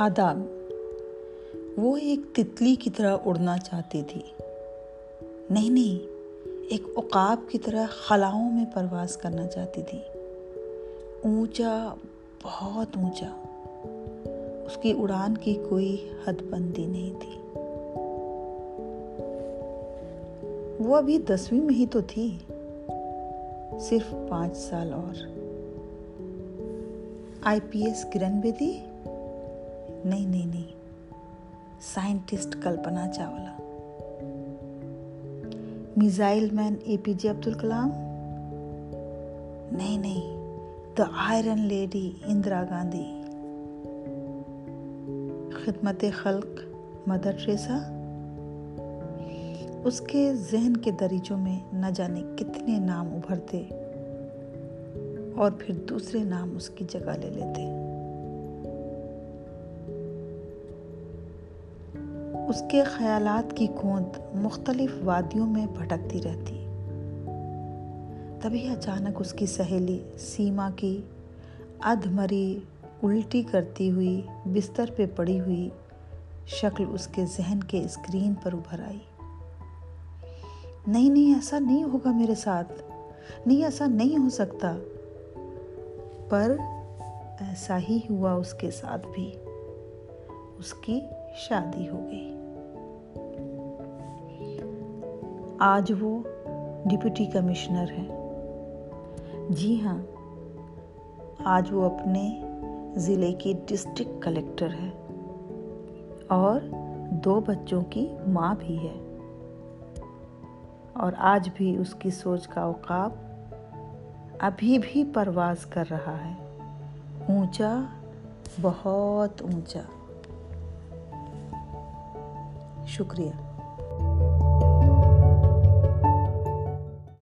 آداب وہ ایک تتلی کی طرح اڑنا چاہتی تھی۔ نہیں نہیں، ایک عقاب کی طرح خلاؤں میں پرواز کرنا چاہتی تھی۔ اونچا، بہت اونچا۔ اس کی اڑان کی کوئی حد بندی نہیں تھی۔ وہ ابھی دسویں میں ہی تو تھی۔ صرف پانچ سال اور۔ آئی پی ایس کرن بیدی نہیں نہیں نہیں۔ Scientist Kalpana Chawla missile man A P J Abdul Kalam? نہیں نہیں۔ The Iron Lady Indira Gandhi. خدمت خلق مدر ٹریسا۔ اس کے ذہن کے دریچوں میں نہ جانے کتنے نام ابھرتے اور پھر دوسرے نام اس کی جگہ لے لیتے۔ اس کے خیالات کی کوند مختلف وادیوں میں بھٹکتی رہتی۔ تبھی اچانک اس کی سہیلی سیما کی ادھ مری الٹی کرتی ہوئی، بستر پہ پڑی ہوئی شکل اس کے ذہن کے اسکرین پر ابھر آئی۔ نہیں نہیں، ایسا نہیں ہوگا میرے ساتھ۔ نہیں، ایسا نہیں ہو سکتا۔ پر ایسا ہی ہوا اس کے ساتھ بھی۔ اس کی شادی ہو گئی۔ آج وہ ڈپٹی کمشنر ہے جی ہاں آج وہ اپنے ضلع کی ڈسٹرکٹ کلیکٹر ہے اور دو بچوں کی ماں بھی ہے۔ اور آج بھی اس کی سوچ کا اوقاب ابھی بھی پرواز کر رہا ہے۔ اونچا، بہت اونچا۔ شکریہ۔